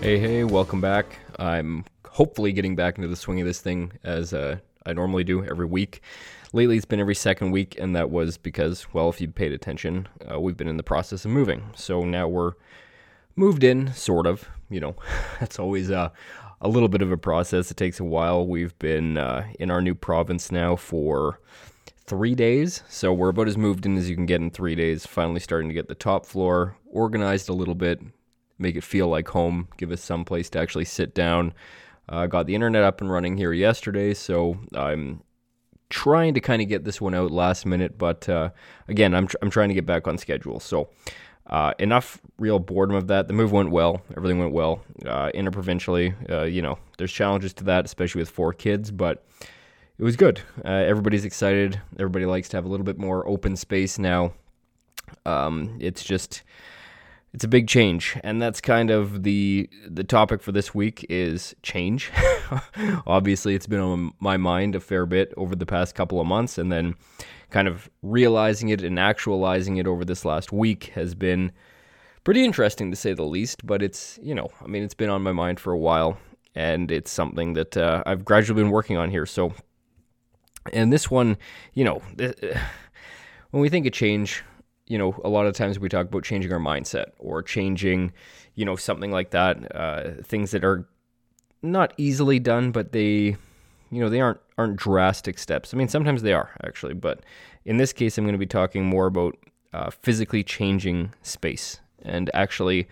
Hey, hey, welcome back. I'm hopefully getting back into the swing of this thing as uh, I normally do every week. Lately, it's been every second week, and that was because, well, if you paid attention, uh, we've been in the process of moving. So now we're moved in, sort of. You know, that's always uh, a little bit of a process. It takes a while. We've been uh, in our new province now for three days. So we're about as moved in as you can get in three days. Finally starting to get the top floor organized a little bit, make it feel like home, give us some place to actually sit down. Uh, got the internet up and running here yesterday, so I'm trying to kind of get this one out last minute, but uh, again, I'm, tr- I'm trying to get back on schedule. So, uh, enough real boredom of that. The move went well, everything went well. Uh, interprovincially, uh, you know, there's challenges to that, especially with four kids, but it was good. Uh, everybody's excited. Everybody likes to have a little bit more open space now. Um, it's just it's a big change and that's kind of the the topic for this week is change. Obviously it's been on my mind a fair bit over the past couple of months and then kind of realizing it and actualizing it over this last week has been pretty interesting to say the least but it's you know i mean it's been on my mind for a while and it's something that uh, i've gradually been working on here. So and this one you know when we think of change you know, a lot of times we talk about changing our mindset or changing, you know, something like that. Uh, things that are not easily done, but they, you know, they aren't aren't drastic steps. I mean, sometimes they are actually, but in this case, I'm going to be talking more about uh, physically changing space and actually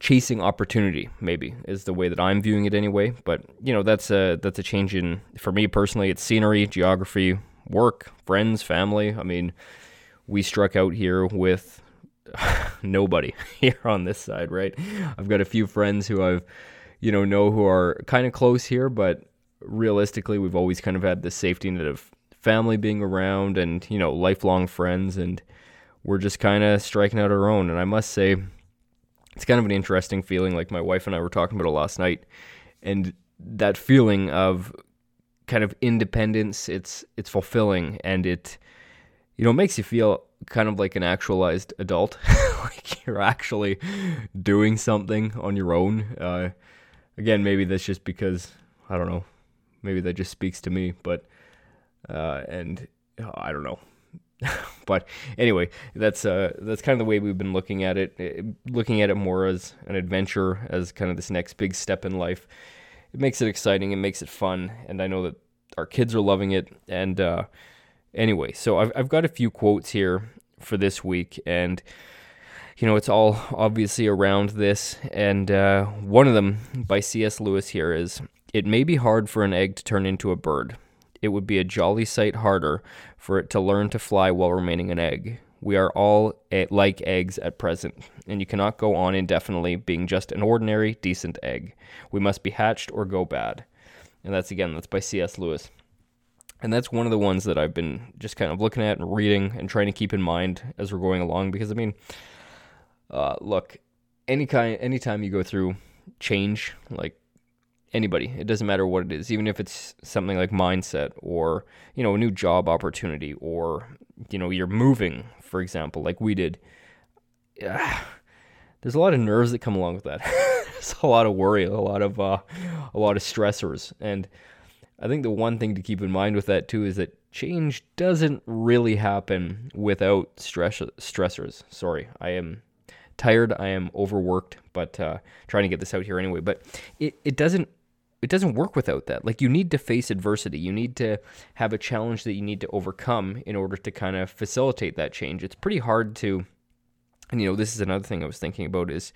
chasing opportunity. Maybe is the way that I'm viewing it anyway. But you know, that's a that's a change in for me personally. It's scenery, geography, work, friends, family. I mean we struck out here with nobody here on this side, right? I've got a few friends who I've, you know, know who are kind of close here, but realistically, we've always kind of had the safety net of family being around and, you know, lifelong friends. And we're just kind of striking out our own. And I must say, it's kind of an interesting feeling. Like my wife and I were talking about it last night. And that feeling of kind of independence, it's, it's fulfilling and it, you know, it makes you feel kind of like an actualized adult, like you're actually doing something on your own. Uh, again, maybe that's just because I don't know. Maybe that just speaks to me, but uh, and I don't know. but anyway, that's uh, that's kind of the way we've been looking at it, eh, looking at it more as an adventure, as kind of this next big step in life. It makes it exciting, it makes it fun, and I know that our kids are loving it, and uh, Anyway, so I've, I've got a few quotes here for this week, and you know, it's all obviously around this. And uh, one of them by C.S. Lewis here is It may be hard for an egg to turn into a bird. It would be a jolly sight harder for it to learn to fly while remaining an egg. We are all like eggs at present, and you cannot go on indefinitely being just an ordinary, decent egg. We must be hatched or go bad. And that's again, that's by C.S. Lewis. And that's one of the ones that I've been just kind of looking at and reading and trying to keep in mind as we're going along. Because I mean, uh, look, any kind, anytime you go through change, like anybody, it doesn't matter what it is, even if it's something like mindset or you know a new job opportunity or you know you're moving, for example, like we did. Yeah, there's a lot of nerves that come along with that. there's a lot of worry, a lot of uh, a lot of stressors, and I think the one thing to keep in mind with that too is that change doesn't really happen without stress stressors. Sorry, I am tired. I am overworked, but uh, trying to get this out here anyway. But it, it doesn't it doesn't work without that. Like you need to face adversity. You need to have a challenge that you need to overcome in order to kind of facilitate that change. It's pretty hard to and you know, this is another thing I was thinking about is,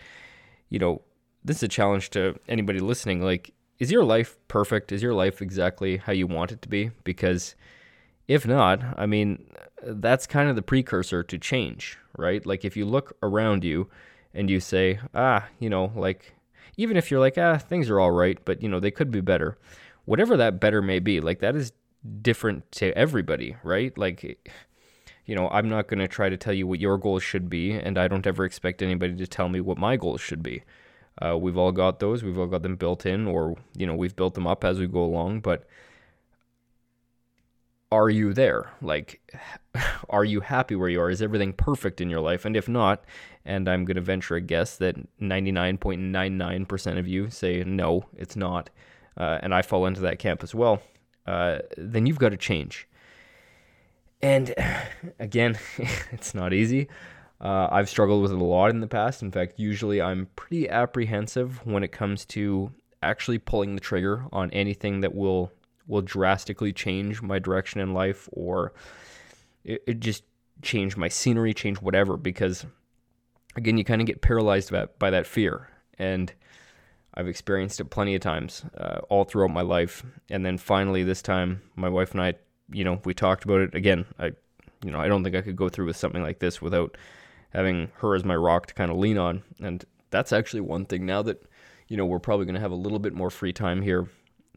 you know, this is a challenge to anybody listening. Like is your life perfect? Is your life exactly how you want it to be? Because if not, I mean, that's kind of the precursor to change, right? Like if you look around you and you say, ah, you know, like, even if you're like, ah, things are all right, but, you know, they could be better, whatever that better may be, like, that is different to everybody, right? Like, you know, I'm not going to try to tell you what your goals should be, and I don't ever expect anybody to tell me what my goals should be. Uh, we've all got those. We've all got them built in, or you know, we've built them up as we go along. But are you there? Like, are you happy where you are? Is everything perfect in your life? And if not, and I'm going to venture a guess that 99.99% of you say no, it's not, uh, and I fall into that camp as well, uh, then you've got to change. And again, it's not easy. Uh, I've struggled with it a lot in the past. In fact, usually I'm pretty apprehensive when it comes to actually pulling the trigger on anything that will will drastically change my direction in life or it, it just change my scenery, change whatever. Because again, you kind of get paralyzed by, by that fear, and I've experienced it plenty of times uh, all throughout my life. And then finally, this time, my wife and I, you know, we talked about it again. I, you know, I don't think I could go through with something like this without having her as my rock to kind of lean on. And that's actually one thing now that, you know, we're probably going to have a little bit more free time here.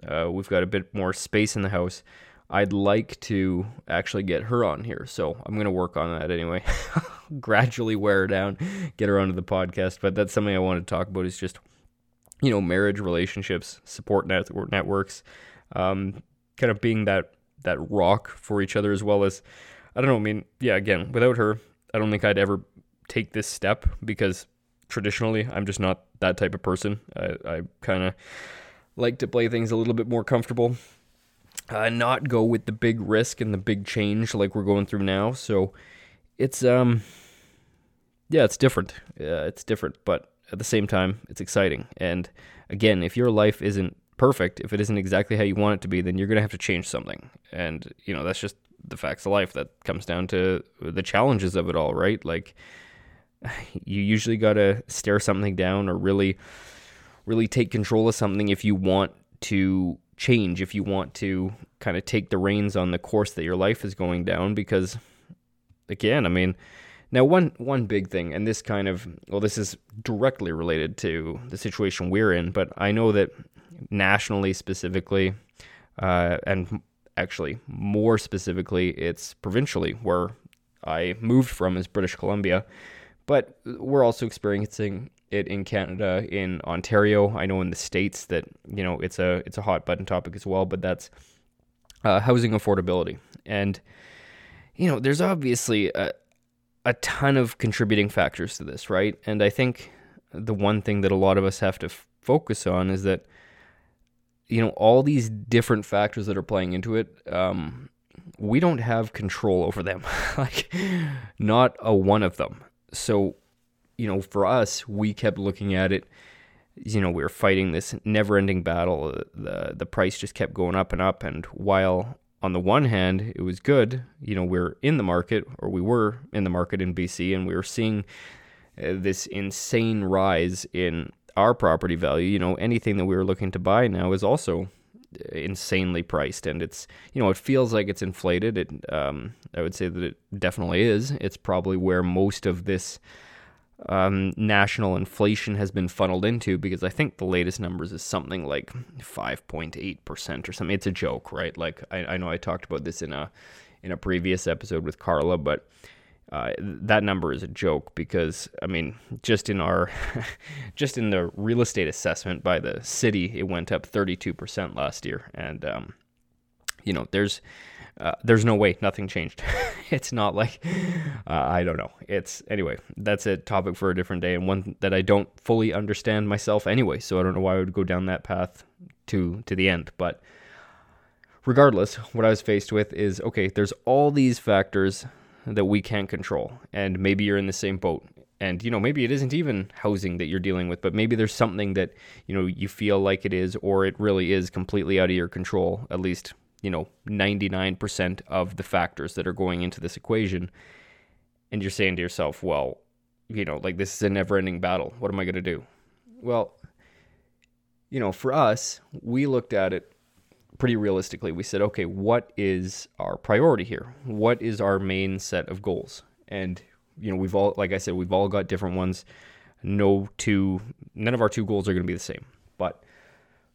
Uh, we've got a bit more space in the house. I'd like to actually get her on here. So I'm going to work on that anyway. Gradually wear her down, get her onto the podcast. But that's something I want to talk about is just, you know, marriage, relationships, support net- networks, um, kind of being that, that rock for each other as well as, I don't know, I mean, yeah, again, without her, I don't think I'd ever take this step because traditionally I'm just not that type of person. I, I kind of like to play things a little bit more comfortable, uh, not go with the big risk and the big change like we're going through now. So it's um, yeah, it's different. It's different, but at the same time, it's exciting. And again, if your life isn't perfect, if it isn't exactly how you want it to be, then you're gonna have to change something. And you know that's just the facts of life. That comes down to the challenges of it all, right? Like you usually got to stare something down or really really take control of something if you want to change if you want to kind of take the reins on the course that your life is going down because again i mean now one one big thing and this kind of well this is directly related to the situation we're in but i know that nationally specifically uh, and actually more specifically it's provincially where i moved from is british columbia but we're also experiencing it in Canada, in Ontario. I know in the states that you know it's a it's a hot button topic as well. But that's uh, housing affordability, and you know there's obviously a, a ton of contributing factors to this, right? And I think the one thing that a lot of us have to f- focus on is that you know all these different factors that are playing into it. Um, we don't have control over them, like not a one of them so, you know, for us, we kept looking at it. You know, we were fighting this never-ending battle. The the price just kept going up and up. And while on the one hand it was good, you know, we we're in the market, or we were in the market in BC, and we were seeing uh, this insane rise in our property value. You know, anything that we were looking to buy now is also insanely priced. And it's you know it feels like it's inflated. It um, i would say that it definitely is. It's probably where most of this um, national inflation has been funneled into because i think the latest numbers is something like 5.8% or something. It's a joke right? Like I, I know i talked about this in a in a previous episode with carla but uh, that number is a joke because I mean, just in our, just in the real estate assessment by the city, it went up 32% last year, and um, you know, there's, uh, there's no way nothing changed. it's not like, uh, I don't know. It's anyway. That's a topic for a different day, and one that I don't fully understand myself anyway. So I don't know why I would go down that path to to the end, but. Regardless, what I was faced with is okay, there's all these factors that we can't control. And maybe you're in the same boat. And, you know, maybe it isn't even housing that you're dealing with, but maybe there's something that, you know, you feel like it is, or it really is completely out of your control, at least, you know, 99% of the factors that are going into this equation. And you're saying to yourself, well, you know, like this is a never ending battle. What am I going to do? Well, you know, for us, we looked at it pretty realistically, we said, okay, what is our priority here? What is our main set of goals? And you know, we've all, like I said, we've all got different ones. no two, none of our two goals are going to be the same. But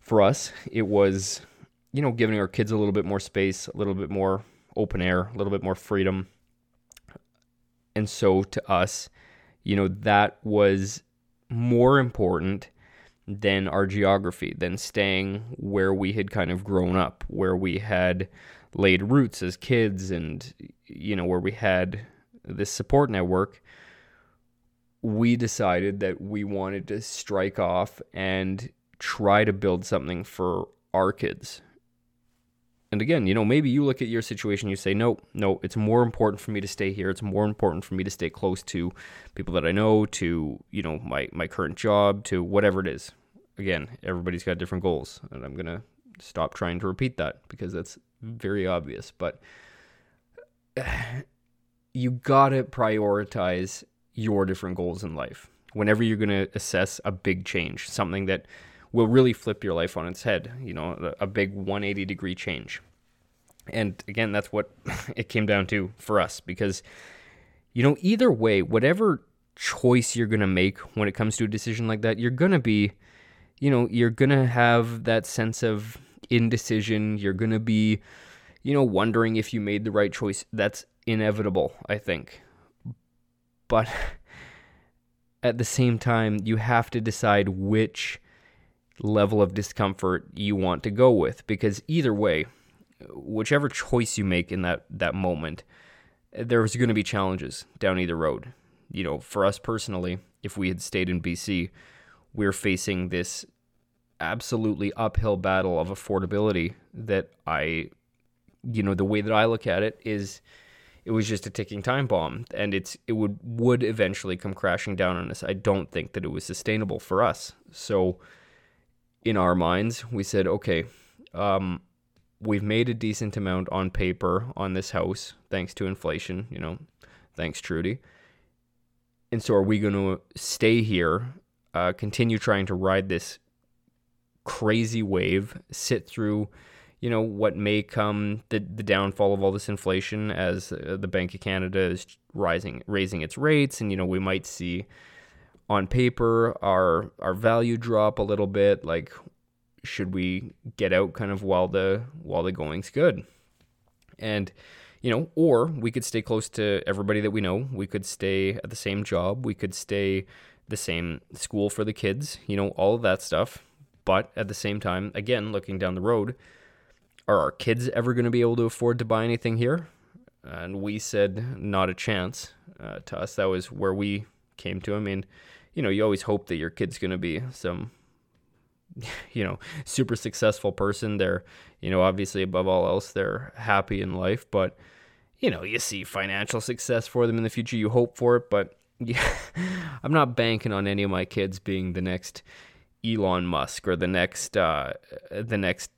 for us, it was, you know, giving our kids a little bit more space, a little bit more open air, a little bit more freedom. And so to us, you know, that was more important than our geography, than staying where we had kind of grown up, where we had laid roots as kids and, you know, where we had this support network. We decided that we wanted to strike off and try to build something for our kids. And again, you know, maybe you look at your situation, you say, no, no, it's more important for me to stay here. It's more important for me to stay close to people that I know, to, you know, my, my current job, to whatever it is. Again, everybody's got different goals. And I'm going to stop trying to repeat that because that's very obvious. But you got to prioritize your different goals in life whenever you're going to assess a big change, something that will really flip your life on its head, you know, a big 180 degree change. And again, that's what it came down to for us because, you know, either way, whatever choice you're going to make when it comes to a decision like that, you're going to be, you know, you're going to have that sense of indecision. You're going to be, you know, wondering if you made the right choice. That's inevitable, I think. But at the same time, you have to decide which level of discomfort you want to go with because either way whichever choice you make in that that moment there's going to be challenges down either road. You know for us personally if we had stayed in BC we're facing this absolutely uphill battle of affordability that I you know the way that I look at it is it was just a ticking time bomb and it's it would would eventually come crashing down on us. I don't think that it was sustainable for us. So in our minds, we said, okay, um, we've made a decent amount on paper on this house, thanks to inflation, you know, thanks, Trudeau. And so, are we going to stay here, uh, continue trying to ride this crazy wave, sit through, you know, what may come the the downfall of all this inflation as uh, the Bank of Canada is rising, raising its rates, and you know, we might see on paper our our value drop a little bit like should we get out kind of while the while the going's good? And you know or we could stay close to everybody that we know. We could stay at the same job. We could stay the same school for the kids you know all of that stuff. But at the same time again looking down the road are our kids ever going to be able to afford to buy anything here? And we said not a chance uh, to us. That was where we came to i mean you know, you always hope that your kid's going to be some, you know, super successful person. They're, you know, obviously above all else, they're happy in life, but, you know, you see financial success for them in the future. You hope for it, but yeah, I'm not banking on any of my kids being the next Elon Musk or the next, uh, the next,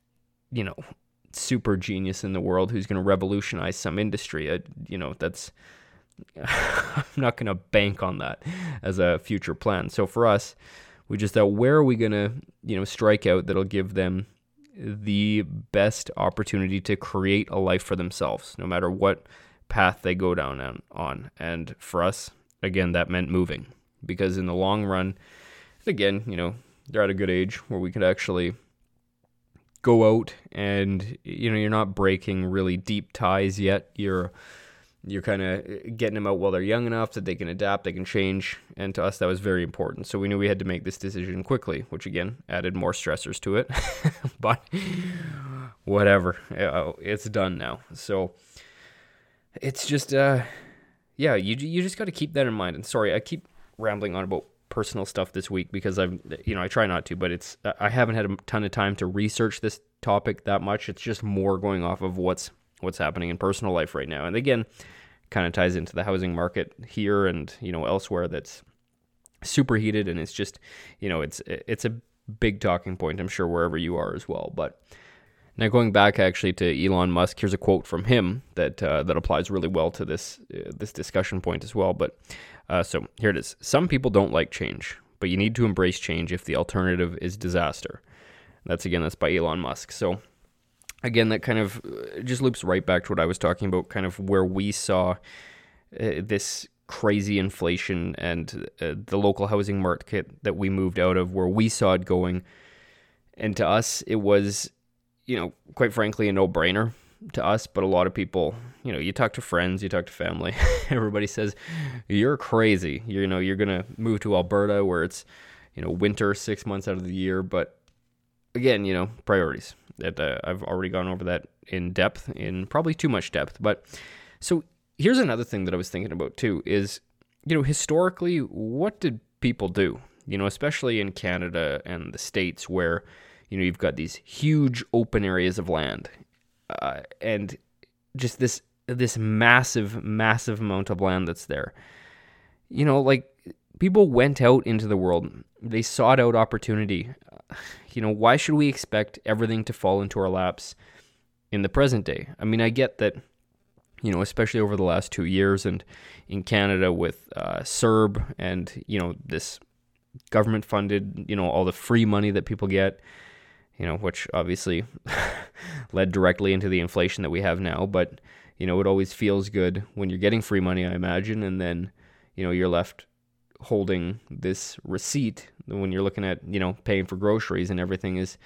you know, super genius in the world who's going to revolutionize some industry. You know, that's I'm not going to bank on that as a future plan. So for us, we just thought, where are we going to, you know, strike out that'll give them the best opportunity to create a life for themselves, no matter what path they go down on. And for us, again, that meant moving because in the long run, again, you know, they're at a good age where we could actually go out and you know you're not breaking really deep ties yet you're you're kind of getting them out while they're young enough that they can adapt, they can change. And to us, that was very important. So we knew we had to make this decision quickly, which again added more stressors to it. but whatever, it's done now. So it's just, uh, yeah, you you just got to keep that in mind. And sorry, I keep rambling on about personal stuff this week because I'm, you know, I try not to, but it's I haven't had a ton of time to research this topic that much. It's just more going off of what's what's happening in personal life right now. And again, kind of ties into the housing market here and you know elsewhere that's super heated and it's just you know it's it's a big talking point I'm sure wherever you are as well. But now going back actually to Elon Musk, here's a quote from him that uh, that applies really well to this uh, this discussion point as well. But uh, so here it is: Some people don't like change, but you need to embrace change if the alternative is disaster. That's again that's by Elon Musk. So again, that kind of uh, just loops right back to what I was talking about, kind of where we saw uh, this crazy inflation and uh, the local housing market that we moved out of, where we saw it going. And to us, it was, you know, quite frankly, a no brainer to us. But a lot of people, you know, you talk to friends, you talk to family, everybody says, you're crazy. You're, you know, you're going to move to Alberta where it's, you know, winter six months out of the year. But again, you know, priorities. That uh, I've already gone over that in depth, in probably too much depth. But so here's another thing that I was thinking about too is, you know, historically, what did people do? You know, especially in Canada and the States where, you know, you've got these huge open areas of land uh, and just this this massive, massive amount of land that's there. You know, like people went out into the world, they sought out opportunity. You know, why should we expect everything to fall into our laps in the present day? I mean, I get that you know, especially over the last two years and in Canada with uh, CERB and, you know, this government funded, you know, all the free money that people get, you know, which obviously led directly into the inflation that we have now. But, you know, it always feels good when you're getting free money, I imagine, and then, you know, you're left holding this receipt when you're looking at, you know, paying for groceries and everything is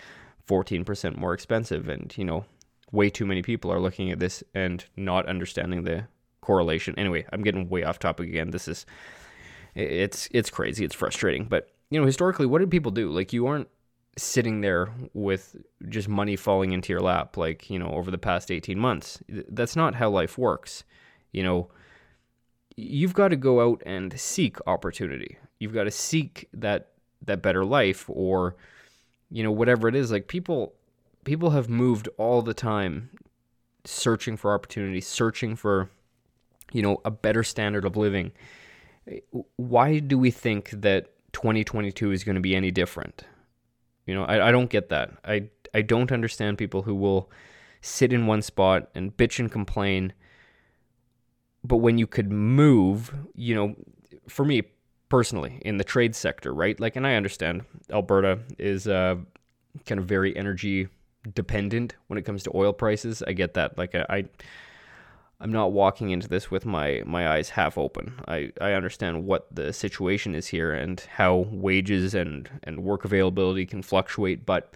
14% more expensive. And, you know, way too many people are looking at this and not understanding the correlation. Anyway, I'm getting way off topic again. This is it's it's crazy. It's frustrating. But you know, historically, what did people do? Like you aren't sitting there with just money falling into your lap like, you know, over the past 18 months. That's not how life works. You know, you've got to go out and seek opportunity. You've got to seek that that better life or you know, whatever it is. Like people people have moved all the time searching for opportunity, searching for you know a better standard of living. Why do we think that 2022 is going to be any different? You know, I, I don't get that. I I don't understand people who will sit in one spot and bitch and complain. But when you could move, you know, for me personally in the trade sector, right? Like, and I understand Alberta is uh, kind of very energy dependent when it comes to oil prices. I get that. Like I, I I'm not walking into this with my my eyes half open. I I understand what the situation is here and how wages and and work availability can fluctuate, but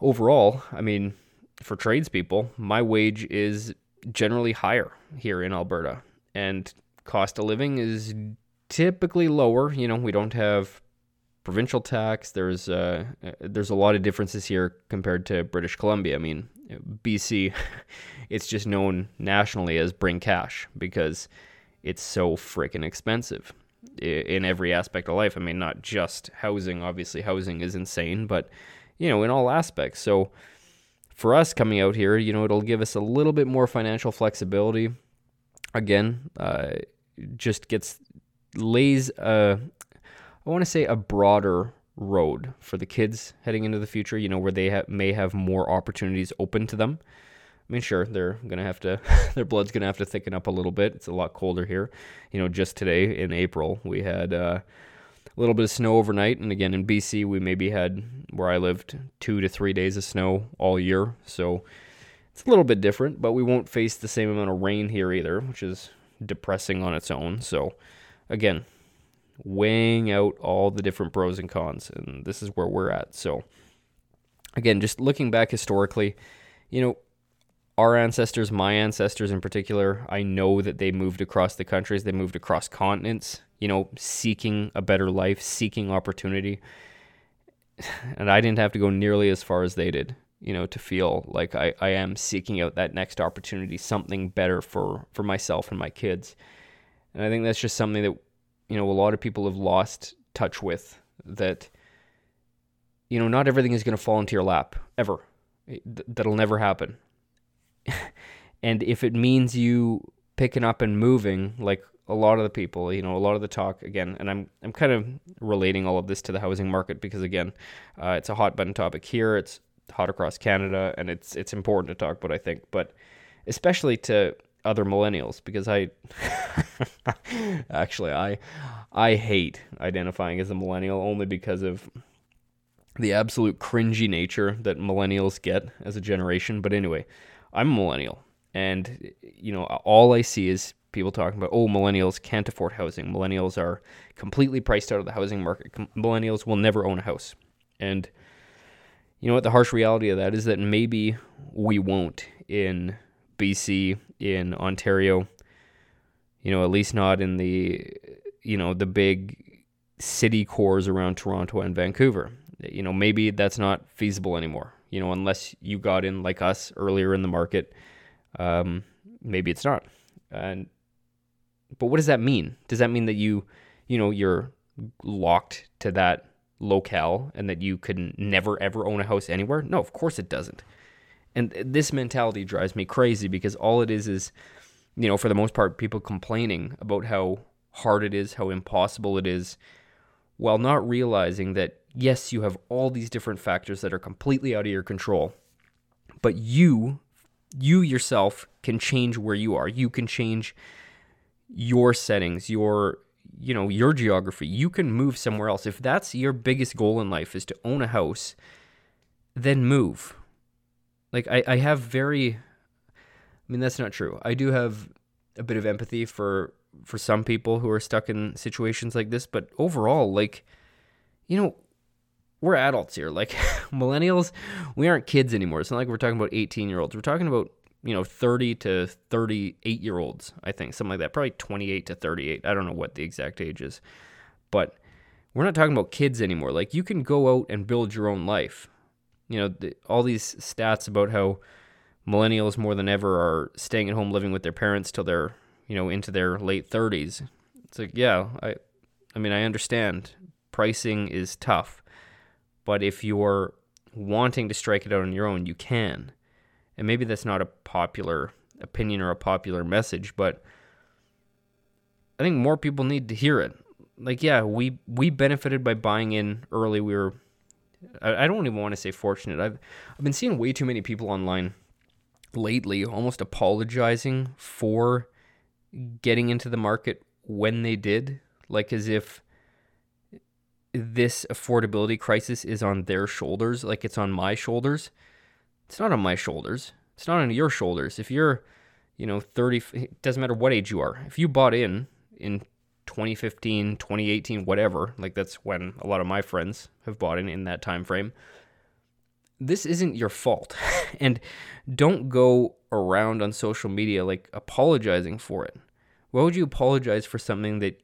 overall, I mean, for tradespeople, my wage is generally higher here in Alberta and cost of living is typically lower. You know, we don't have provincial tax. There's uh, there's a lot of differences here compared to British Columbia. I mean, BC, it's just known nationally as bring cash because it's so freaking expensive in every aspect of life. I mean, not just housing. Obviously, housing is insane, but you know, in all aspects. So for us coming out here, you know, it'll give us a little bit more financial flexibility. Again, uh, just gets lays a I want to say a broader road for the kids heading into the future, you know, where they ha- may have more opportunities open to them. I mean, sure, they're gonna have to, their blood's gonna have to thicken up a little bit. It's a lot colder here. You know, just today in April, we had uh, a little bit of snow overnight, and again in BC, we maybe had where I lived two to three days of snow all year. So it's a little bit different, but we won't face the same amount of rain here either, which is depressing on its own. So again, weighing out all the different pros and cons, and this is where we're at. So, again, just looking back historically, you know, our ancestors, my ancestors in particular, I know that they moved across the countries, they moved across continents, you know, seeking a better life, seeking opportunity. And I didn't have to go nearly as far as they did, you know, to feel like I, I am seeking out that next opportunity, something better for, for myself and my kids. And I think that's just something that you know a lot of people have lost touch with that you know not everything is going to fall into your lap ever eh, that'll never happen and if it means you picking up and moving like a lot of the people you know a lot of the talk again and i'm i'm kind of relating all of this to the housing market because again uh, it's a hot button topic here it's hot across canada and it's it's important to talk about i think but especially to other millennials because I actually I I hate identifying as a millennial only because of the absolute cringy nature that millennials get as a generation. But anyway, I'm a millennial and you know all I see is people talking about, oh, millennials can't afford housing. Millennials are completely priced out of the housing market. Millennials will never own a house. And you know what? The harsh reality of that is that maybe we won't in BC, in Ontario, you know, at least not in the, you know, the big city cores around Toronto and Vancouver. You know, maybe that's not feasible anymore, you know, unless you got in like us earlier in the market. Um, maybe it's not. And, but what does that mean? Does that mean that you, you know, you're locked to that locale and that you can never ever own a house anywhere? No, of course it doesn't. And this mentality drives me crazy because all it is is, you know, for the most part, people complaining about how hard it is, how impossible it is, while not realizing that, yes, you have all these different factors that are completely out of your control, but you, you yourself can change where you are. You can change your settings, your you know your geography you can move somewhere else if that's your biggest goal in life is to own a house then move like I, I have very I mean that's not true. I do have a bit of empathy for for some people who are stuck in situations like this, but overall, like, you know, we're adults here. Like millennials, we aren't kids anymore. It's not like we're talking about 18 year olds. We're talking about, you know, 30 to 38 year olds, I think, something like that. Probably 28 to 38. I don't know what the exact age is. But we're not talking about kids anymore. Like you can go out and build your own life you know, the, all these stats about how millennials more than ever are staying at home living with their parents till they're, you know, into their late 30s. It's like, yeah, I I mean, I understand pricing is tough, but if you're wanting to strike it out on your own, you can. And maybe that's not a popular opinion or a popular message, but I think more people need to hear it. Like, yeah, we we benefited by buying in early. We were I, I don't even want to say fortunate. I've I've been seeing way too many people online lately almost apologizing for getting into the market when they did, like as if this affordability crisis is on their shoulders, like it's on my shoulders. It's not on my shoulders. It's not on your shoulders. If you're, you know, 30, it doesn't matter what age you are. If you bought in in 2015, 2018, whatever. Like that's when a lot of my friends have bought in in that time frame. This isn't your fault. and don't go around on social media like apologizing for it. Why would you apologize for something that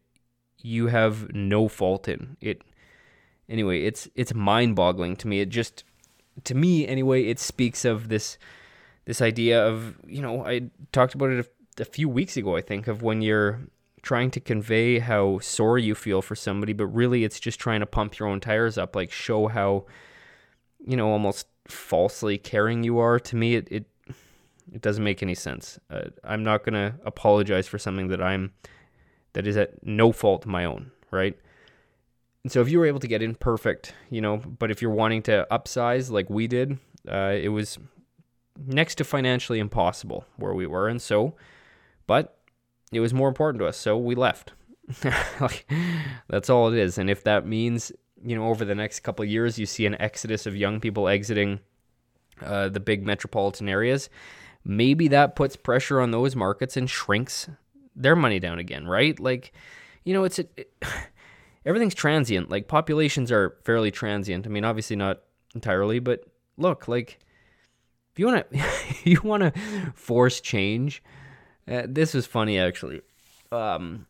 you have no fault in? It anyway, it's it's mind-boggling to me. It just to me anyway, it speaks of this this idea of, you know, I talked about it a, a few weeks ago, I think, of when you're trying to convey how sorry you feel for somebody, but really it's just trying to pump your own tires up, like show how, you know, almost falsely caring you are. To me, it it, it doesn't make any sense. Uh, I'm not gonna apologize for something that I'm that is at no fault my own, right? And so if you were able to get in perfect, you know, but if you're wanting to upsize like we did, uh, it was next to financially impossible where we were, and so, but it was more important to us, so we left. like, that's all it is. And if that means, you know, over the next couple years, you see an exodus of young people exiting uh, the big metropolitan areas, maybe that puts pressure on those markets and shrinks their money down again, right? Like, you know, it's a, it, everything's transient. Like populations are fairly transient. I mean, obviously not entirely, but look, like if you want to, you want to force change uh, this was funny actually. Um,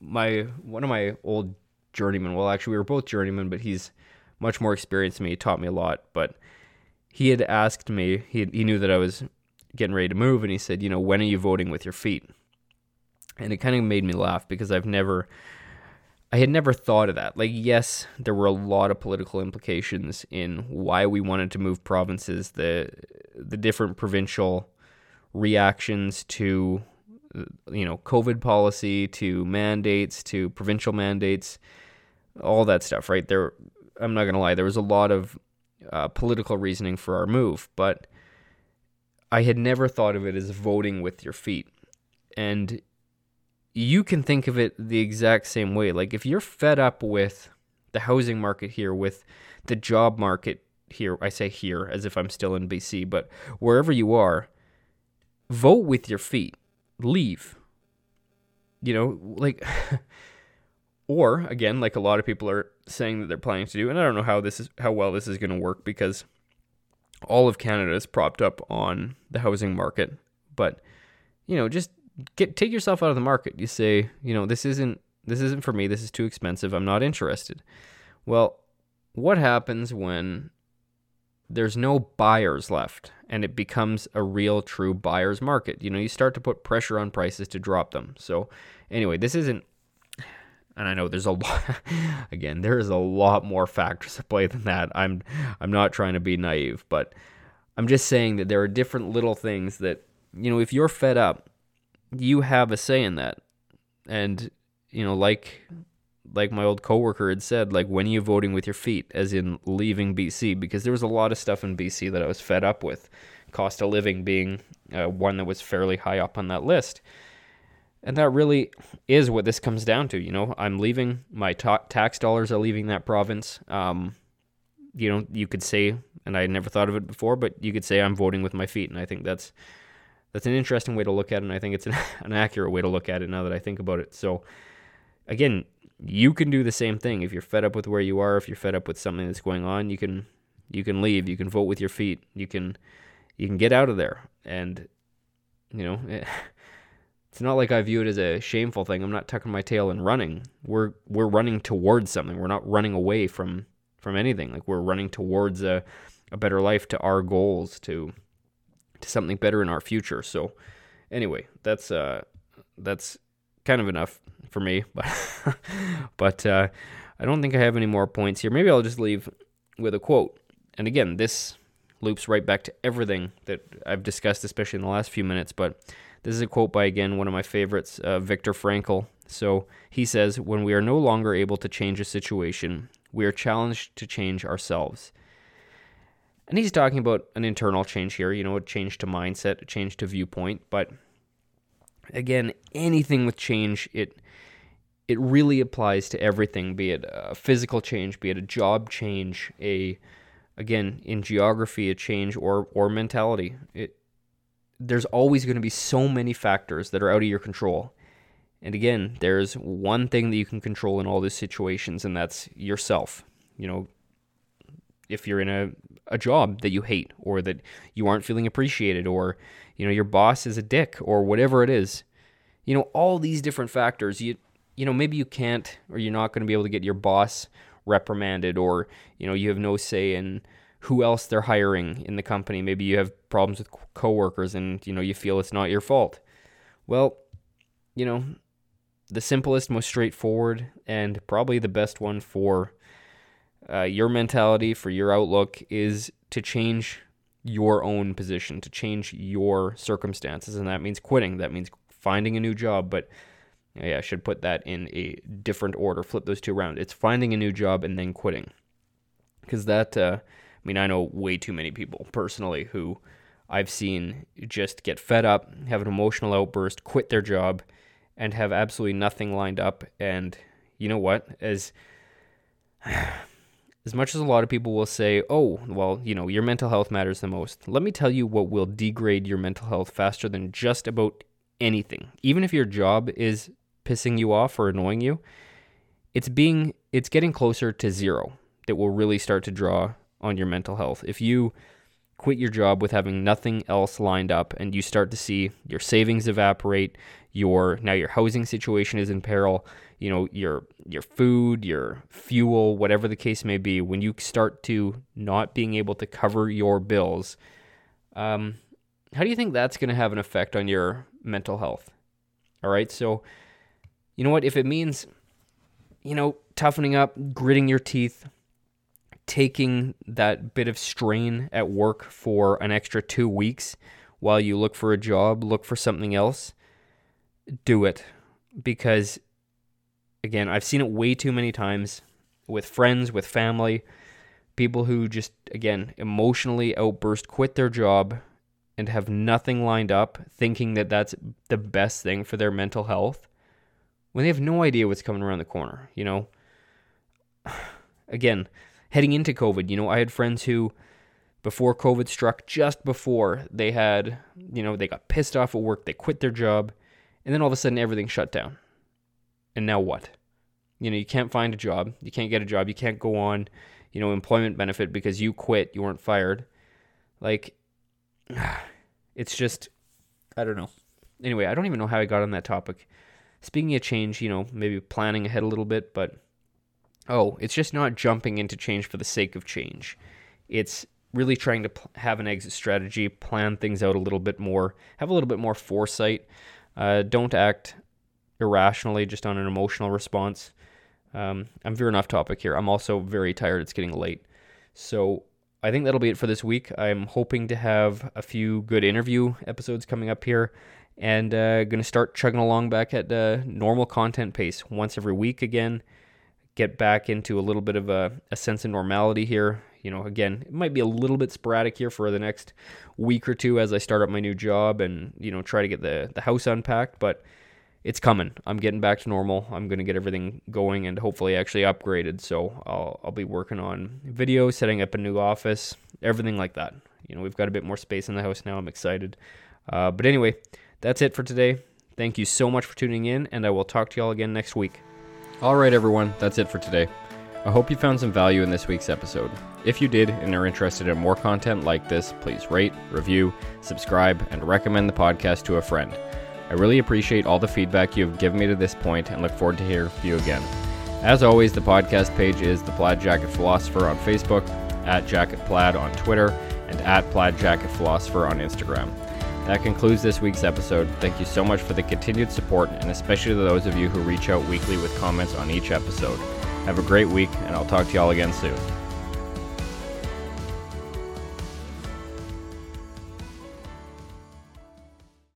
my one of my old journeymen. Well, actually, we were both journeymen, but he's much more experienced than me. He taught me a lot. But he had asked me. He he knew that I was getting ready to move, and he said, "You know, when are you voting with your feet?" And it kind of made me laugh because I've never. I had never thought of that. Like, yes, there were a lot of political implications in why we wanted to move provinces, the the different provincial reactions to you know covid policy to mandates to provincial mandates all that stuff right there i'm not to lie there was a lot of uh, political reasoning for our move but i had never thought of it as voting with your feet and you can think of it the exact same way like if you're fed up with the housing market here with the job market here i say here as if i'm still in bc but wherever you are vote with your feet. Leave. you know, like, or again, like a lot of people are saying that they're planning to do, and I don't know how this is how well this is going to work because all of Canada is propped up on the housing market. But you know, just get take yourself out of the market. You say, you know, this isn't this isn't for me. This is too expensive. I'm not interested. Well, what happens when there's no buyers left and it becomes a real true buyer's market? You know, you start to put pressure on prices to drop them. So, anyway, this isn't and I know there's a lot again, there is a lot more factors at play than that. I'm I'm not trying to be naive, but I'm just saying that there are different little things that you know, if you're fed up, you have a say in that. And you know, like like my old coworker had said, like when are you voting with your feet, as in leaving BC? Because there was a lot of stuff in BC that I was fed up with, cost of living being uh, one that was fairly high up on that list. And that really is what this comes down to. You know, I'm leaving my ta- tax dollars are leaving that province. Um, you know, you could say, and I never thought of it before, but you could say I'm voting with my feet, and I think that's that's an interesting way to look at it, and I think it's an, an accurate way to look at it now that I think about it. So, again, you can do the same thing if you're fed up with where you are, if you're fed up with something that's going on, you can you can leave, you can vote with your feet, you can you can get out of there, and you know. It, eh, it's not like I view it as a shameful thing. I'm not tucking my tail and running. We're we're running towards something. We're not running away from from anything. Like we're running towards a a better life, to our goals, to to something better in our future. So anyway, that's uh that's kind of enough for me. But but uh, I don't think I have any more points here. Maybe I'll just leave with a quote. And again, this loops right back to everything that I've discussed, especially in the last few minutes. But this is a quote by, again, one of my favorites, uh, Viktor Frankl. So he says, When we are no longer able to change a situation, we are challenged to change ourselves. And he's talking about an internal change here, you know, a change to mindset, a change to viewpoint. But again, anything with change, it it really applies to everything, be it a physical change, be it a job change, a again in geography a change or or mentality. It there's always going to be so many factors that are out of your control. And again, there's one thing that you can control in all these situations, and that's yourself. You know, if you're in a, a job that you hate, or that you aren't feeling appreciated, or, you know, your boss is a dick, or whatever it is, you know, all these different factors, you, you know, maybe you can't, or you're not going to be able to get your boss reprimanded, or, you know, you have no say in, who else they're hiring in the company. Maybe you have problems with coworkers and you know you feel it's not your fault. Well, you know, the simplest, most straightforward, and probably the best one for uh, your mentality, for your outlook, is to change your own position, to change your circumstances, and that means quitting. That means finding a new job, but yeah, I should put that in a different order. Flip those two around. It's finding a new job and then quitting, because that. Uh, I mean, I know way too many people personally who I've seen just get fed up, have an emotional outburst, quit their job, and have absolutely nothing lined up. And you know what? As as much as a lot of people will say, "Oh, well, you know, your mental health matters the most." Let me tell you what will degrade your mental health faster than just about anything. Even if your job is pissing you off or annoying you, it's being it's getting closer to zero that will really start to draw on your mental health. If you quit your job with having nothing else lined up and you start to see your savings evaporate, your now your housing situation is in peril, you know, your your food, your fuel, whatever the case may be, when you start to not being able to cover your bills, um, how do you think that's going to have an effect on your mental health? All right, so you know what? If it means, you know, toughening up, gritting your teeth, taking that bit of strain at work for an extra two weeks while you look for a job, look for something else, do it. Because, again, I've seen it way too many times with friends, with family, people who just, again, emotionally outburst, quit their job, and have nothing lined up, thinking that that's the best thing for their mental health, when they have no idea what's coming around the corner, you know? Again, heading into COVID. You know, I had friends who, before COVID struck, just before they had, you know, they got pissed off at work, they quit their job, and then all of a sudden everything shut down. and now what? You know, you can't find a job, you can't get a job, you can't go on, you know, employment benefit because you quit, you weren't fired. Like, it's just, I don't know. Anyway, I don't even know how I got on that topic. Speaking of change, you know, maybe planning ahead a little bit, but oh, it's just not jumping into change for the sake of change. It's really trying to pl- have an exit strategy, plan things out a little bit more, have a little bit more foresight. Uh, don't act irrationally just on an emotional response. Um, I'm veering off topic here. I'm also very tired. It's getting late. So I think that'll be it for this week. I'm hoping to have a few good interview episodes coming up here and uh, going to start chugging along back at uh, normal content pace once every week again. Get back into a little bit of a, a sense of normality here. You know, again, it might be a little bit sporadic here for the next week or two as I start up my new job and, you know, try to get the, the house unpacked, but it's coming. I'm getting back to normal. I'm going to get everything going and hopefully actually upgraded. So I'll, I'll be working on video, setting up a new office, everything like that. You know, we've got a bit more space in the house now. I'm excited. Uh, but anyway, that's it for today. Thank you so much for tuning in, and I will talk to you all again next week. All right, everyone, that's it for today. I hope you found some value in this week's episode. If you did and are interested in more content like this, please rate, review, subscribe, and recommend the podcast to a friend. I really appreciate all the feedback you have given me to this point and look forward to hearing from you again. As always, the podcast page is The Plaid Jacket Philosopher on Facebook, at Jacket Plaid on Twitter, and at Plaid Jacket Philosopher on Instagram. That concludes this week's episode. Thank you so much for the continued support, and especially to those of you who reach out weekly with comments on each episode. Have a great week, and I'll talk to y'all again soon.